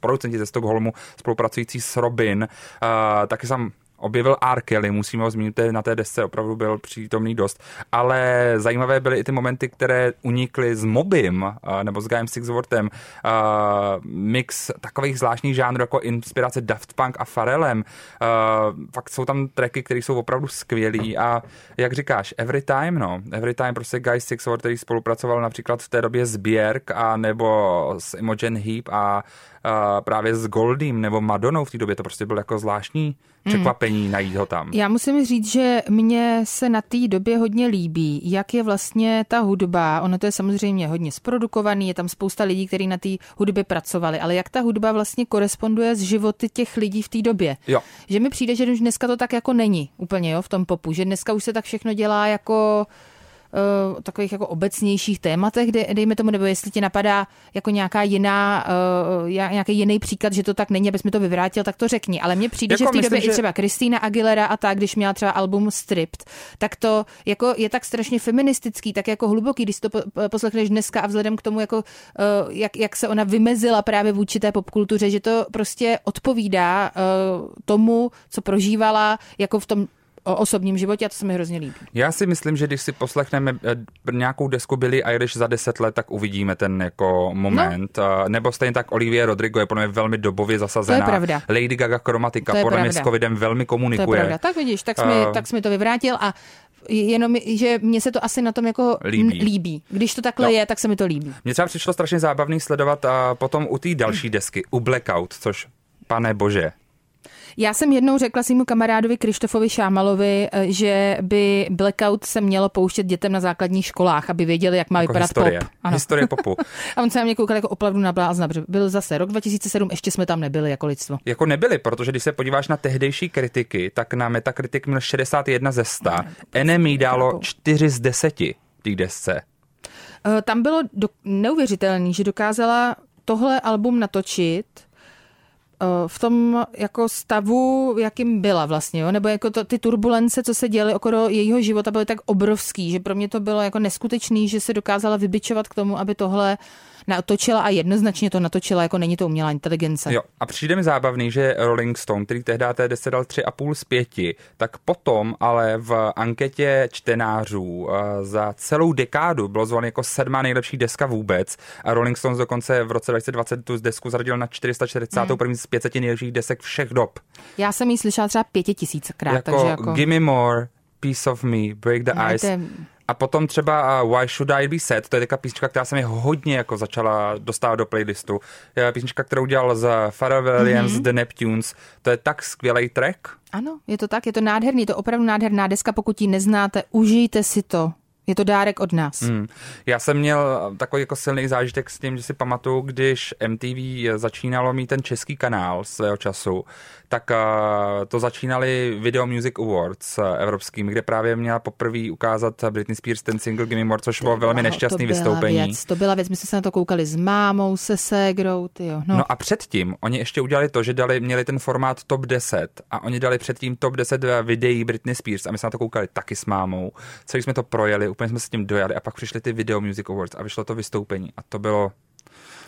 producenti ze Stockholmu, spolupracující s Robin, uh, taky jsem objevil R. Kelly, musíme ho zmínit, na té desce opravdu byl přítomný dost, ale zajímavé byly i ty momenty, které unikly s Mobim nebo s Guyem Sixworthem, mix takových zvláštních žánrů jako inspirace Daft Punk a Pharrellem. Fakt jsou tam tracky, které jsou opravdu skvělý a jak říkáš, Every Time, no, Every Time prostě Guy Sixworth, který spolupracoval například v té době s Björk a nebo s Imogen Heap a právě s Goldým nebo Madonou v té době, to prostě bylo jako zvláštní překvapení mm. najít ho tam. Já musím říct, že mně se na té době hodně líbí, jak je vlastně ta hudba, ono to je samozřejmě hodně zprodukovaný, je tam spousta lidí, kteří na té hudbě pracovali, ale jak ta hudba vlastně koresponduje s životy těch lidí v té době. Jo. Že mi přijde, že už dneska to tak jako není úplně jo, v tom popu, že dneska už se tak všechno dělá jako uh, takových jako obecnějších tématech, de, dejme tomu, nebo jestli ti napadá jako nějaká jiná, uh, nějaký jiný příklad, že to tak není, abys mi to vyvrátil, tak to řekni. Ale mně přijde, jako že v té myslím, době že... i třeba Kristýna Aguilera a tak, když měla třeba album Stripped, tak to jako je tak strašně feministický, tak jako hluboký, když to poslechneš dneska a vzhledem k tomu, jako, uh, jak, jak se ona vymezila právě vůči té popkultuře, že to prostě odpovídá uh, tomu, co prožívala jako v tom o osobním životě a to se mi hrozně líbí. Já si myslím, že když si poslechneme eh, nějakou desku Billy Irish za deset let, tak uvidíme ten jako moment. No. Nebo stejně tak Olivia Rodrigo je podle mě velmi dobově zasazená. To je pravda. Lady Gaga chromatika podle pravda. mě s covidem velmi komunikuje. To je pravda. Tak vidíš, tak jsi, uh, mi, tak jsi mi to vyvrátil a jenom, že mně se to asi na tom jako Líbí. líbí. Když to takhle No. je, tak se mi to líbí. Mně třeba přišlo strašně zábavný sledovat a potom u té další desky, u Blackout, což pane bože, Já jsem jednou řekla svýmu kamarádovi Krištofovi Šámalovi, eh, že by Blackout se mělo pouštět dětem na základních školách, aby věděli, jak má jako vypadat historie. pop. Ano. Historie popu. A on se na mě koukal jako opravdu na blázna, protože byl zase rok 2007, ještě jsme tam nebyli jako lidstvo. Jako nebyli, protože když se podíváš na tehdejší kritiky, tak na Metacritic měl 61 ze 100. Enemy dalo 4 z 10 té desce. Eh, Tam bylo do, neuvěřitelné, že dokázala tohle album natočit v tom jako stavu, jakým byla vlastně, jo? nebo jako to, ty turbulence, co se děly okolo jejího života, byly tak obrovský, že pro mě to bylo jako neskutečný, že se dokázala vybičovat k tomu, aby tohle natočila a jednoznačně to natočila, jako není to umělá inteligence. Jo, a přijde mi zábavný, že Rolling Stone, který tehdy té desce dal 3,5 z 5, tak potom ale v anketě čtenářů eh, za celou dekádu bylo zvolen jako sedmá nejlepší deska vůbec a Rolling Stones dokonce v roce 2020 tu desku zaradil na 441. Hmm. z 500 nejlepších desek všech dob. Já jsem ji slyšela třeba pěti tisíckrát, Jako, takže jako... Gimme More, Piece of Me, Break the Ice. A potom třeba Why Should I Be Sad, to je taková písnička, která se mi hodně jako začala dostávat do playlistu. Je písnička, kterou dělal z Pharrell Williams, mm-hmm. The Neptunes. To je tak skvělý track. Ano, je to tak, je to nádherný, je to opravdu nádherná deska, pokud ji neznáte, užijte si to. Je to dárek od nás. Hmm. Já jsem měl takový jako silný zážitek s tím, že si pamatuju, když MTV začínalo mít ten český kanál svého času, tak uh, to začínali Video Music Awards uh, evropskými, kde právě měla poprvé ukázat Britney Spears ten single Gimme More, což bylo velmi nešťastný to byla vystoupení. Věc, to byla věc, my jsme se na to koukali s mámou, se ségrou, tyjo. No, No. no a předtím oni ještě udělali to, že dali, měli ten formát top 10 a oni dali předtím top 10 videí Britney Spears a my jsme na to koukali taky s mámou. Celý jsme to projeli, úplně jsme se tím dojali a pak přišly ty Video Music Awards a vyšlo to vystoupení a to bylo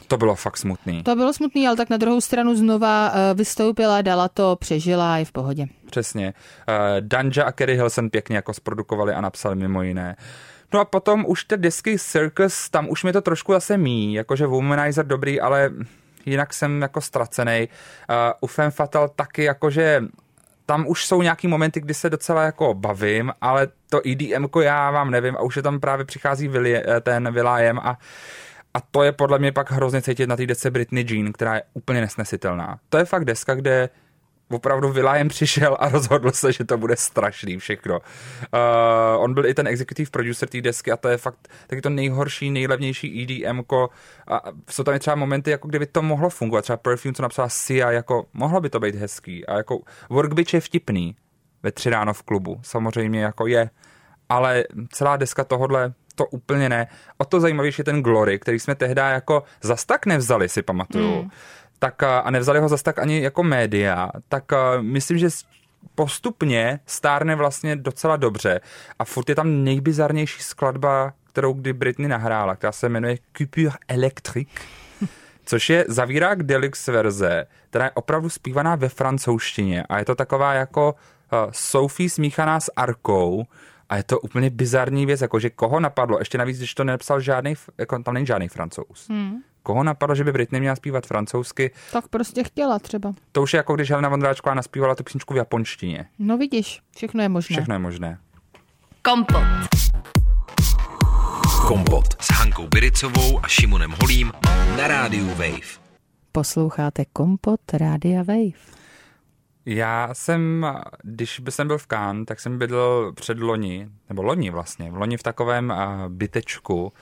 to bylo fakt smutný. To bylo smutný, ale tak na druhou stranu znova eh, vystoupila, dala to, přežila a je v pohodě. Přesně. Uh, Danja a Kerry Hilson pěkně jako zprodukovali a napsali mimo jiné. No a potom už ty desky Circus, tam už mi to trošku zase mí, jakože Womanizer dobrý, ale jinak jsem jako ztracený. Uh, u Femme Fatal taky jakože tam už jsou nějaký momenty, kdy se docela jako bavím, ale to EDM já vám nevím a už je tam právě přichází Willi, ten Will.i.am a a to je podle mě pak hrozně cítit na té desce Britney Jean, která je úplně nesnesitelná. To je fakt deska, kde opravdu Will.i.am přišel a rozhodl se, že to bude strašný všechno. Uh, on byl i ten executive producer té desky a to je fakt taky to nejhorší, nejlevnější EDM. A jsou tam i třeba momenty, jako kdyby to mohlo fungovat. Třeba Perfume, co napsala Sia, jako mohlo by to být hezký. A jako Workbitch je vtipný ve tři ráno v klubu. Samozřejmě jako je. Ale celá deska tohodle to úplně ne. O to zajímavější je ten Glory, který jsme tehdy jako zas tak nevzali, si pamatuju. Mm. Tak a nevzali ho zas tak ani jako média. Tak myslím, že postupně stárne vlastně docela dobře a furt je tam nejbizarnější skladba, kterou kdy Britney nahrála, která se jmenuje Coupure Electric, což je zavírák deluxe verze, která je opravdu zpívaná ve francouzštině a je to taková jako Sophie smíchaná s Arkou, a je to úplně bizarní věc, jakože koho napadlo, ještě navíc, když to nepsal žádný, jako tam není žádný francouz. Hmm. Koho napadlo, že by Britney měla zpívat francouzsky? Tak prostě chtěla třeba. To už je jako když Helena Vondráčková naspívala tu písničku v japonštině. No vidíš, všechno je možné. Všechno je možné. Kompot. Kompot s Hankou Biricovou a Šimonem Holím na rádiu Wave. Posloucháte Kompot Rádia Wave. Já jsem, když jsem byl v Cannes, tak jsem bydlel před loni, nebo loni vlastně, v loni v takovém bytečku,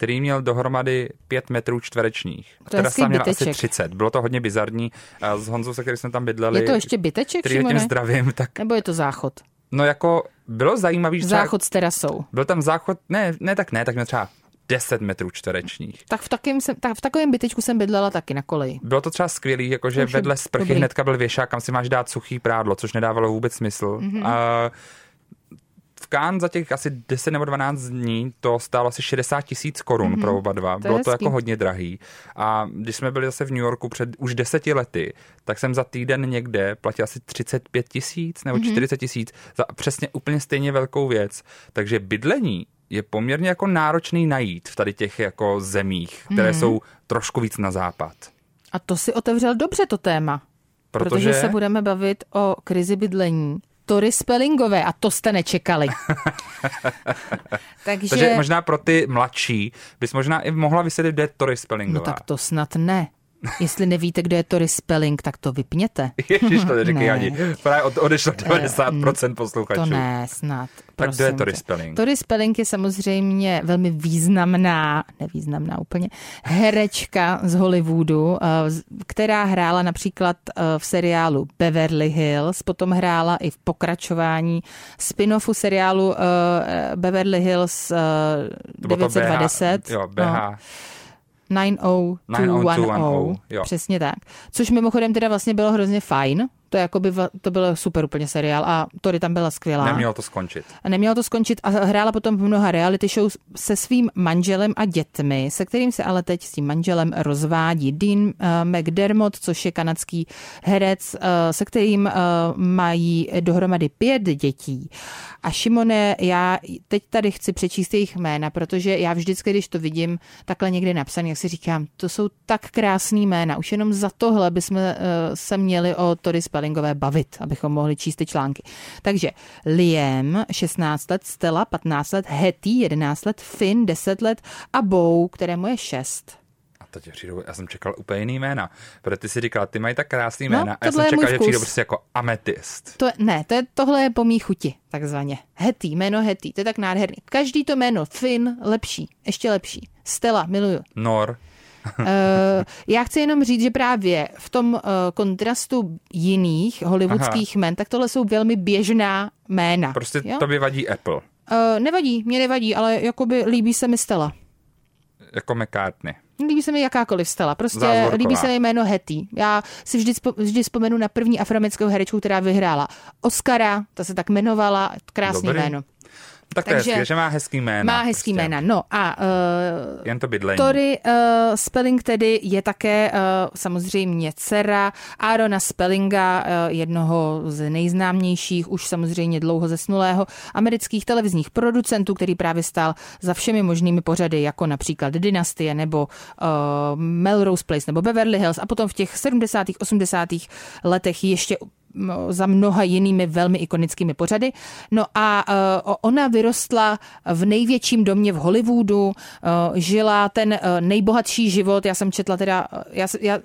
který měl dohromady 5 metrů čtverečních. Která jsem měla asi 30. Bylo to hodně bizarní. A s Honzou, se který jsme tam bydleli. Je to ještě byteček, který tím zdravím, tak... Nebo je to záchod? No jako, bylo zajímavý, že Záchod s terasou. Byl tam záchod, ne, ne tak ne, tak měl třeba 10 metrů čtverečních. Tak v, takým jsem, tak v takovém bytečku jsem bydlela taky na koleji. Bylo to třeba skvělý, jakože vedle sprchy dobrý. hnedka byl věšák, kam si máš dát suchý prádlo, což nedávalo vůbec smysl. Mm-hmm. A Kán za těch asi 10 nebo 12 dní to stálo asi 60 tisíc korun mm-hmm. pro oba dva. To Bylo to jako hodně drahý. A když jsme byli zase v New Yorku před už deseti lety, tak jsem za týden někde platil asi 35 tisíc nebo mm-hmm. 40 tisíc za přesně úplně stejně velkou věc. Takže bydlení je poměrně jako náročný najít v tady těch jako zemích, které mm. jsou trošku víc na západ. A to si otevřel dobře to téma. Protože, protože se budeme bavit o krizi bydlení. Tory Spellingové a to jste nečekali. Takže... Takže možná pro ty mladší bys možná i mohla vysvětlit, kde je Tory Spellingová. No tak to snad ne. Jestli nevíte, kdo je Tori Spelling, tak to vypněte. Ježiš, to neříkej ne. ani. Právě od, odešlo 90% posluchačů. To ne, snad. Tak kdo je Tori Spelling? Tori Spelling je samozřejmě velmi významná, nevýznamná úplně, herečka z Hollywoodu, eh, která hrála například eh, v seriálu Beverly Hills, potom hrála i v pokračování spin-offu seriálu eh, Beverly Hills 920. BH, jo, BH. No 90210. Přesně tak. Což mimochodem teda vlastně bylo hrozně fajn, to, jako by, to byl super úplně seriál a Tori tam byla skvělá. Nemělo to skončit. A nemělo to skončit a hrála potom v mnoha reality show se svým manželem a dětmi, se kterým se ale teď s tím manželem rozvádí. Dean uh, McDermott, což je kanadský herec, uh, se kterým uh, mají dohromady pět dětí. A Šimone, já teď tady chci přečíst jejich jména, protože já vždycky, když to vidím takhle někde napsané, jak si říkám, to jsou tak krásný jména. Už jenom za tohle bychom uh, se měli o Tori Spellingové bavit, abychom mohli číst ty články. Takže Liam, 16 let, Stella, 15 let, Hetty, 11 let, Finn, 10 let a Bow, kterému je 6 to tě přijdu, já jsem čekal úplně jiný jména, protože ty si říkal, ty mají tak krásný no, jména a já jsem čekal, že přijde prostě jako ametist. To, ne, to je, tohle je po mý chuti, takzvaně. Hetty, jméno Hetty, to je tak nádherný. Každý to jméno, Finn, lepší, ještě lepší. Stella, miluju. Nor. Uh, já chci jenom říct, že právě v tom uh, kontrastu jiných hollywoodských jmen, tak tohle jsou velmi běžná jména. Prostě jo? to by vadí Apple. Uh, nevadí, mě nevadí, ale jakoby líbí se mi Stella. Jako McCartney. Líbí se mi jakákoliv Stella. Prostě Zázvorková. líbí se mi jméno Hetty. Já si vždy, vždy vzpomenu na první afroamerickou herečku, která vyhrála Oscara, ta se tak jmenovala, krásný jméno. Tak to Takže, je že má hezký jména. Má hezký prostě. jména, no a uh, Jen to bydlení. Tory uh, Spelling tedy je také uh, samozřejmě dcera Arona Spellinga, uh, jednoho z nejznámějších, už samozřejmě dlouho zesnulého amerických televizních producentů, který právě stál za všemi možnými pořady, jako například Dynastie nebo uh, Melrose Place nebo Beverly Hills a potom v těch 70. 80. letech ještě za mnoha jinými velmi ikonickými pořady. No a uh, ona vyrostla v největším domě v Hollywoodu, uh, žila ten uh, nejbohatší život. Já jsem četla teda, já, já,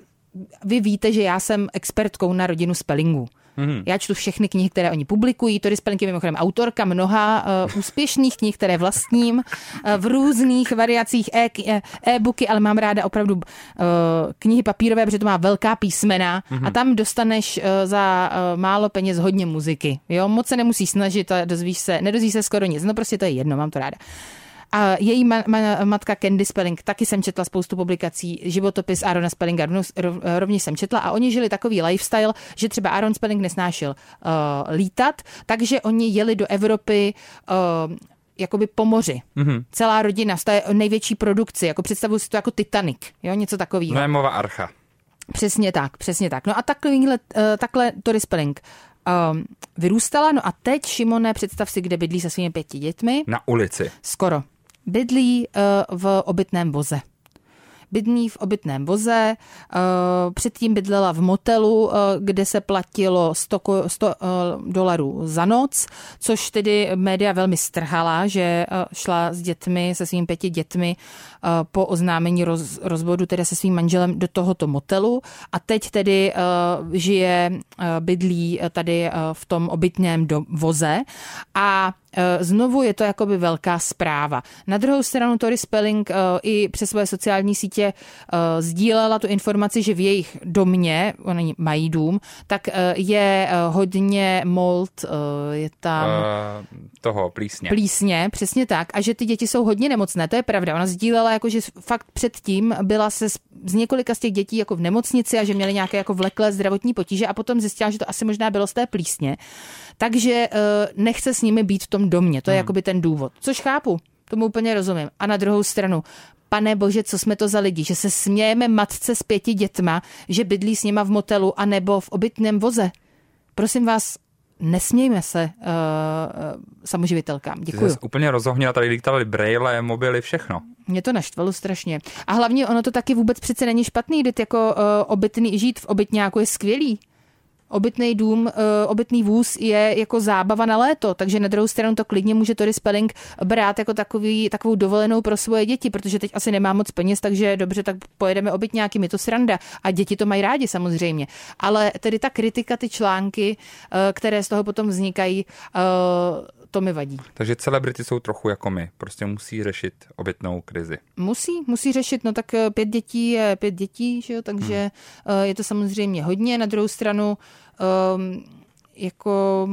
vy víte, že já jsem expertkou na rodinu Spellingu. Mm-hmm. Já čtu všechny knihy, které oni publikují. Tori Spelling je mimochodem autorka mnoha uh, úspěšných knih, které vlastním uh, v různých variacích e- e- e-booky, ale mám ráda opravdu uh, knihy papírové, protože to má velká písmena mm-hmm. a tam dostaneš uh, za uh, málo peněz hodně muziky. Jo, moc se nemusíš snažit a dozvíš se, nedozvíš se skoro nic. No prostě to je jedno, mám to ráda. A její ma- ma- matka Candy Spelling, taky jsem četla spoustu publikací, životopis Arona Spellinga rovněž jsem četla a oni žili takový lifestyle, že třeba Aaron Spelling nesnášel uh, lítat, takže oni jeli do Evropy uh, jakoby po moři. Mm-hmm. Celá rodina, to je největší produkci, jako představuji si to jako Titanic, jo, něco takového. Noémova archa. Přesně tak, přesně tak. No a takovýhle, uh, takhle Tori Spelling um, vyrůstala, no a teď, Šimone, představ si, kde bydlí se svými pěti dětmi. Na ulici. Skoro bydlí eh, v obytném voze bydlí v obytném voze, eh, předtím bydlela v motelu, eh, kde se platilo 100, 100 dolarů za noc, což tedy média velmi strhala, že šla s dětmi, se svými pěti dětmi po oznámení roz, rozvodu, tedy se svým manželem do tohoto motelu. A teď tedy žije, bydlí tady v tom obytném voze. A Eh, znovu je to jakoby velká zpráva. Na druhou stranu Tori Spelling eh, i přes své sociální sítě eh, sdílela tu informaci, že v jejich domě, oni mají dům, tak je hodně mold, je tam... Uh, toho plísně. Plísně, přesně tak. A že ty děti jsou hodně nemocné, to je pravda. Ona sdílela, jako, že fakt předtím byla se z několika z těch dětí jako v nemocnici a že měly nějaké jako vleklé zdravotní potíže a potom zjistila, že to asi možná bylo z té plísně. Takže nechce s nimi být v tom domě. To je hmm. jakoby ten důvod. Což chápu, tomu úplně rozumím. A na druhou stranu, pane bože, co jsme to za lidi, že se smějeme matce s pěti dětma, že bydlí s nima v motelu a nebo v obytném voze. Prosím vás, nesmějme se uh, samoživitelkám. Děkuji. Jsi úplně rozohnila, tady lítali braille, mobily, všechno. Mě to naštvalo strašně. A hlavně ono to taky vůbec přece není špatný, jít jako uh, obytný, žít v obytňáku je skvělý. Obytný dům, uh, obytný vůz je jako zábava na léto, takže na druhou stranu to klidně může Tori Spelling brát jako takový, takovou dovolenou pro svoje děti, protože teď asi nemá moc peněz, takže dobře, tak pojedeme obyt nějaký, mi to sranda. A děti to mají rádi samozřejmě. Ale tedy ta kritika, ty články, uh, které z toho potom vznikají, uh, to mi vadí. Takže celebrity jsou trochu jako my, prostě musí řešit obytnou krizi. Musí, musí řešit, no tak pět dětí je pět dětí, že jo, takže hmm. je to samozřejmě hodně. Na druhou stranu um, jako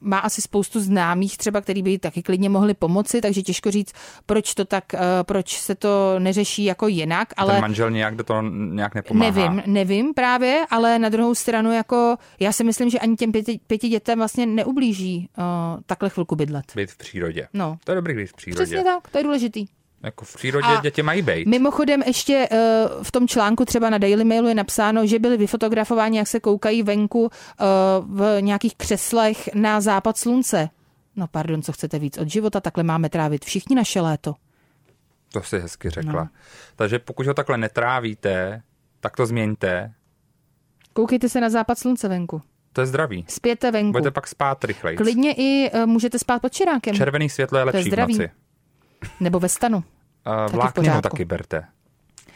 má asi spoustu známých třeba, který by taky klidně mohli pomoci, takže těžko říct, proč to tak, uh, proč se to neřeší jako jinak, ale... Ten manžel nějak do toho nějak nepomáhá. Nevím, nevím právě, ale na druhou stranu jako já si myslím, že ani těm pěti, pěti dětem vlastně neublíží uh, takhle chvilku bydlet. Být v přírodě. No. To je dobrý být v přírodě. Přesně tak, to je důležitý. Jako v přírodě a děti mají být. Mimochodem ještě uh, v tom článku třeba na Daily Mailu je napsáno, že byli vyfotografováni, jak se koukají venku uh, v nějakých křeslech na západ slunce. No pardon, co chcete víc od života, takhle máme trávit všichni naše léto. To si hezky řekla. No. Takže pokud ho takhle netrávíte, tak to změňte. Koukejte se na západ slunce venku. To je zdravý. Spěte venku. Budete pak spát rychleji. Klidně i uh, můžete spát pod čirákem. Červený světlo je lepší to je v noci. Nebo ve stanu. Uh, vlákninu taky berte.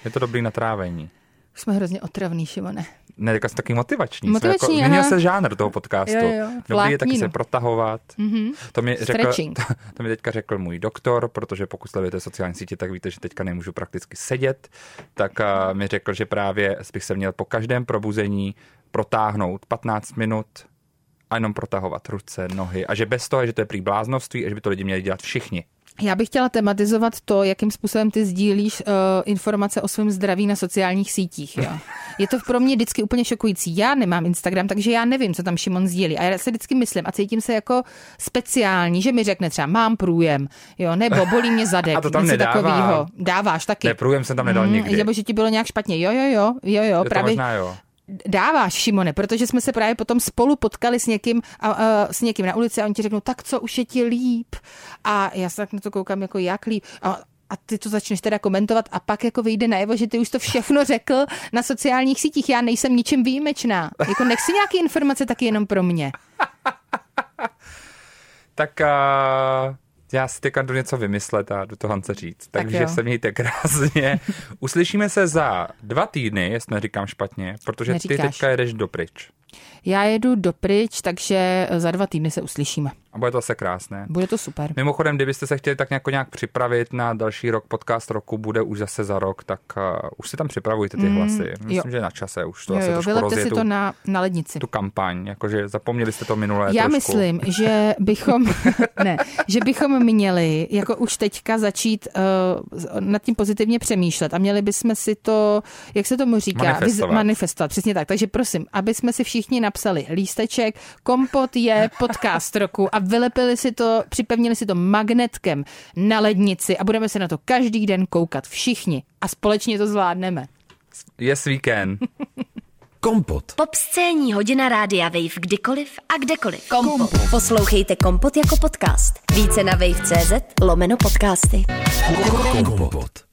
Je to dobrý na trávení. Jsme hrozně otravný, Šimone. Ne, jako taky motivační. Motivační, jako, Změnil se žánr toho podcastu. Jo, jo, Dobrý je taky se protahovat. Mm-hmm. To, mi řekl, to, to mi teďka řekl můj doktor, protože pokud sledujete sociální sítě, tak víte, že teďka nemůžu prakticky sedět. Tak uh, mi řekl, že právě bych se měl po každém probuzení protáhnout 15 minut a jenom protahovat ruce, nohy. A že bez toho, že to je prý bláznovství a že by to lidi měli dělat všichni. Já bych chtěla tematizovat to, jakým způsobem ty sdílíš uh, informace o svém zdraví na sociálních sítích. Jo. Je to pro mě vždycky úplně šokující. Já nemám Instagram, takže já nevím, co tam Šimon sdílí. A já si vždycky myslím a cítím se jako speciální, že mi řekne třeba mám průjem, jo, nebo bolí mě zadek. A to tam nedává. Takovýho. Dáváš taky. Ne, průjem jsem tam nedal mm, nikdy. Nebo že ti bylo nějak špatně. Jo, jo, jo, jo, jo. Právě, možná, jo dáváš, Šimone, protože jsme se právě potom spolu potkali s někým, a, a, s někým na ulici a oni ti řeknou, tak co, už je ti líp. A já se tak na to koukám, jako jak líp. A, a ty to začneš teda komentovat a pak jako vyjde najevo, že ty už to všechno řekl na sociálních sítích. Já nejsem ničím výjimečná. Jako nech si nějaké informace taky jenom pro mě. tak uh, já si teďka jdu něco vymyslet a do toho Hance říct. Takže tak se mějte krásně. Uslyšíme se za dva týdny, jestli neříkám špatně, protože Neříkáš. ty teďka jedeš dopryč. Já jedu dopryč, takže za dva týdny se uslyšíme. A bude to zase krásné. Bude to super. Mimochodem, kdybyste se chtěli tak nějak, nějak připravit na další rok, podcast roku bude už zase za rok, tak uh, už si tam připravujte ty mm, hlasy. Myslím, jo. že na čase už to jo, zase jo, trošku si to na, na lednici. Tu kampaň, jakože zapomněli jste to minulé Já trošku. myslím, že bychom, ne, že bychom měli jako už teďka začít uh, nad tím pozitivně přemýšlet a měli bychom si to, jak se tomu říká, manifestovat. manifestovat. Přesně tak. Takže prosím, aby jsme si všichni napsali lísteček, kompot je podcast roku a vylepili si to, připevnili si to magnetkem na lednici a budeme se na to každý den koukat všichni a společně to zvládneme. Yes, weekend. Kompot. Pop scéní hodina rádia Wave kdykoliv a kdekoliv. Kompot. Kompot. Poslouchejte Kompot jako podcast. Více na wave.cz lomeno podcasty. Kompot.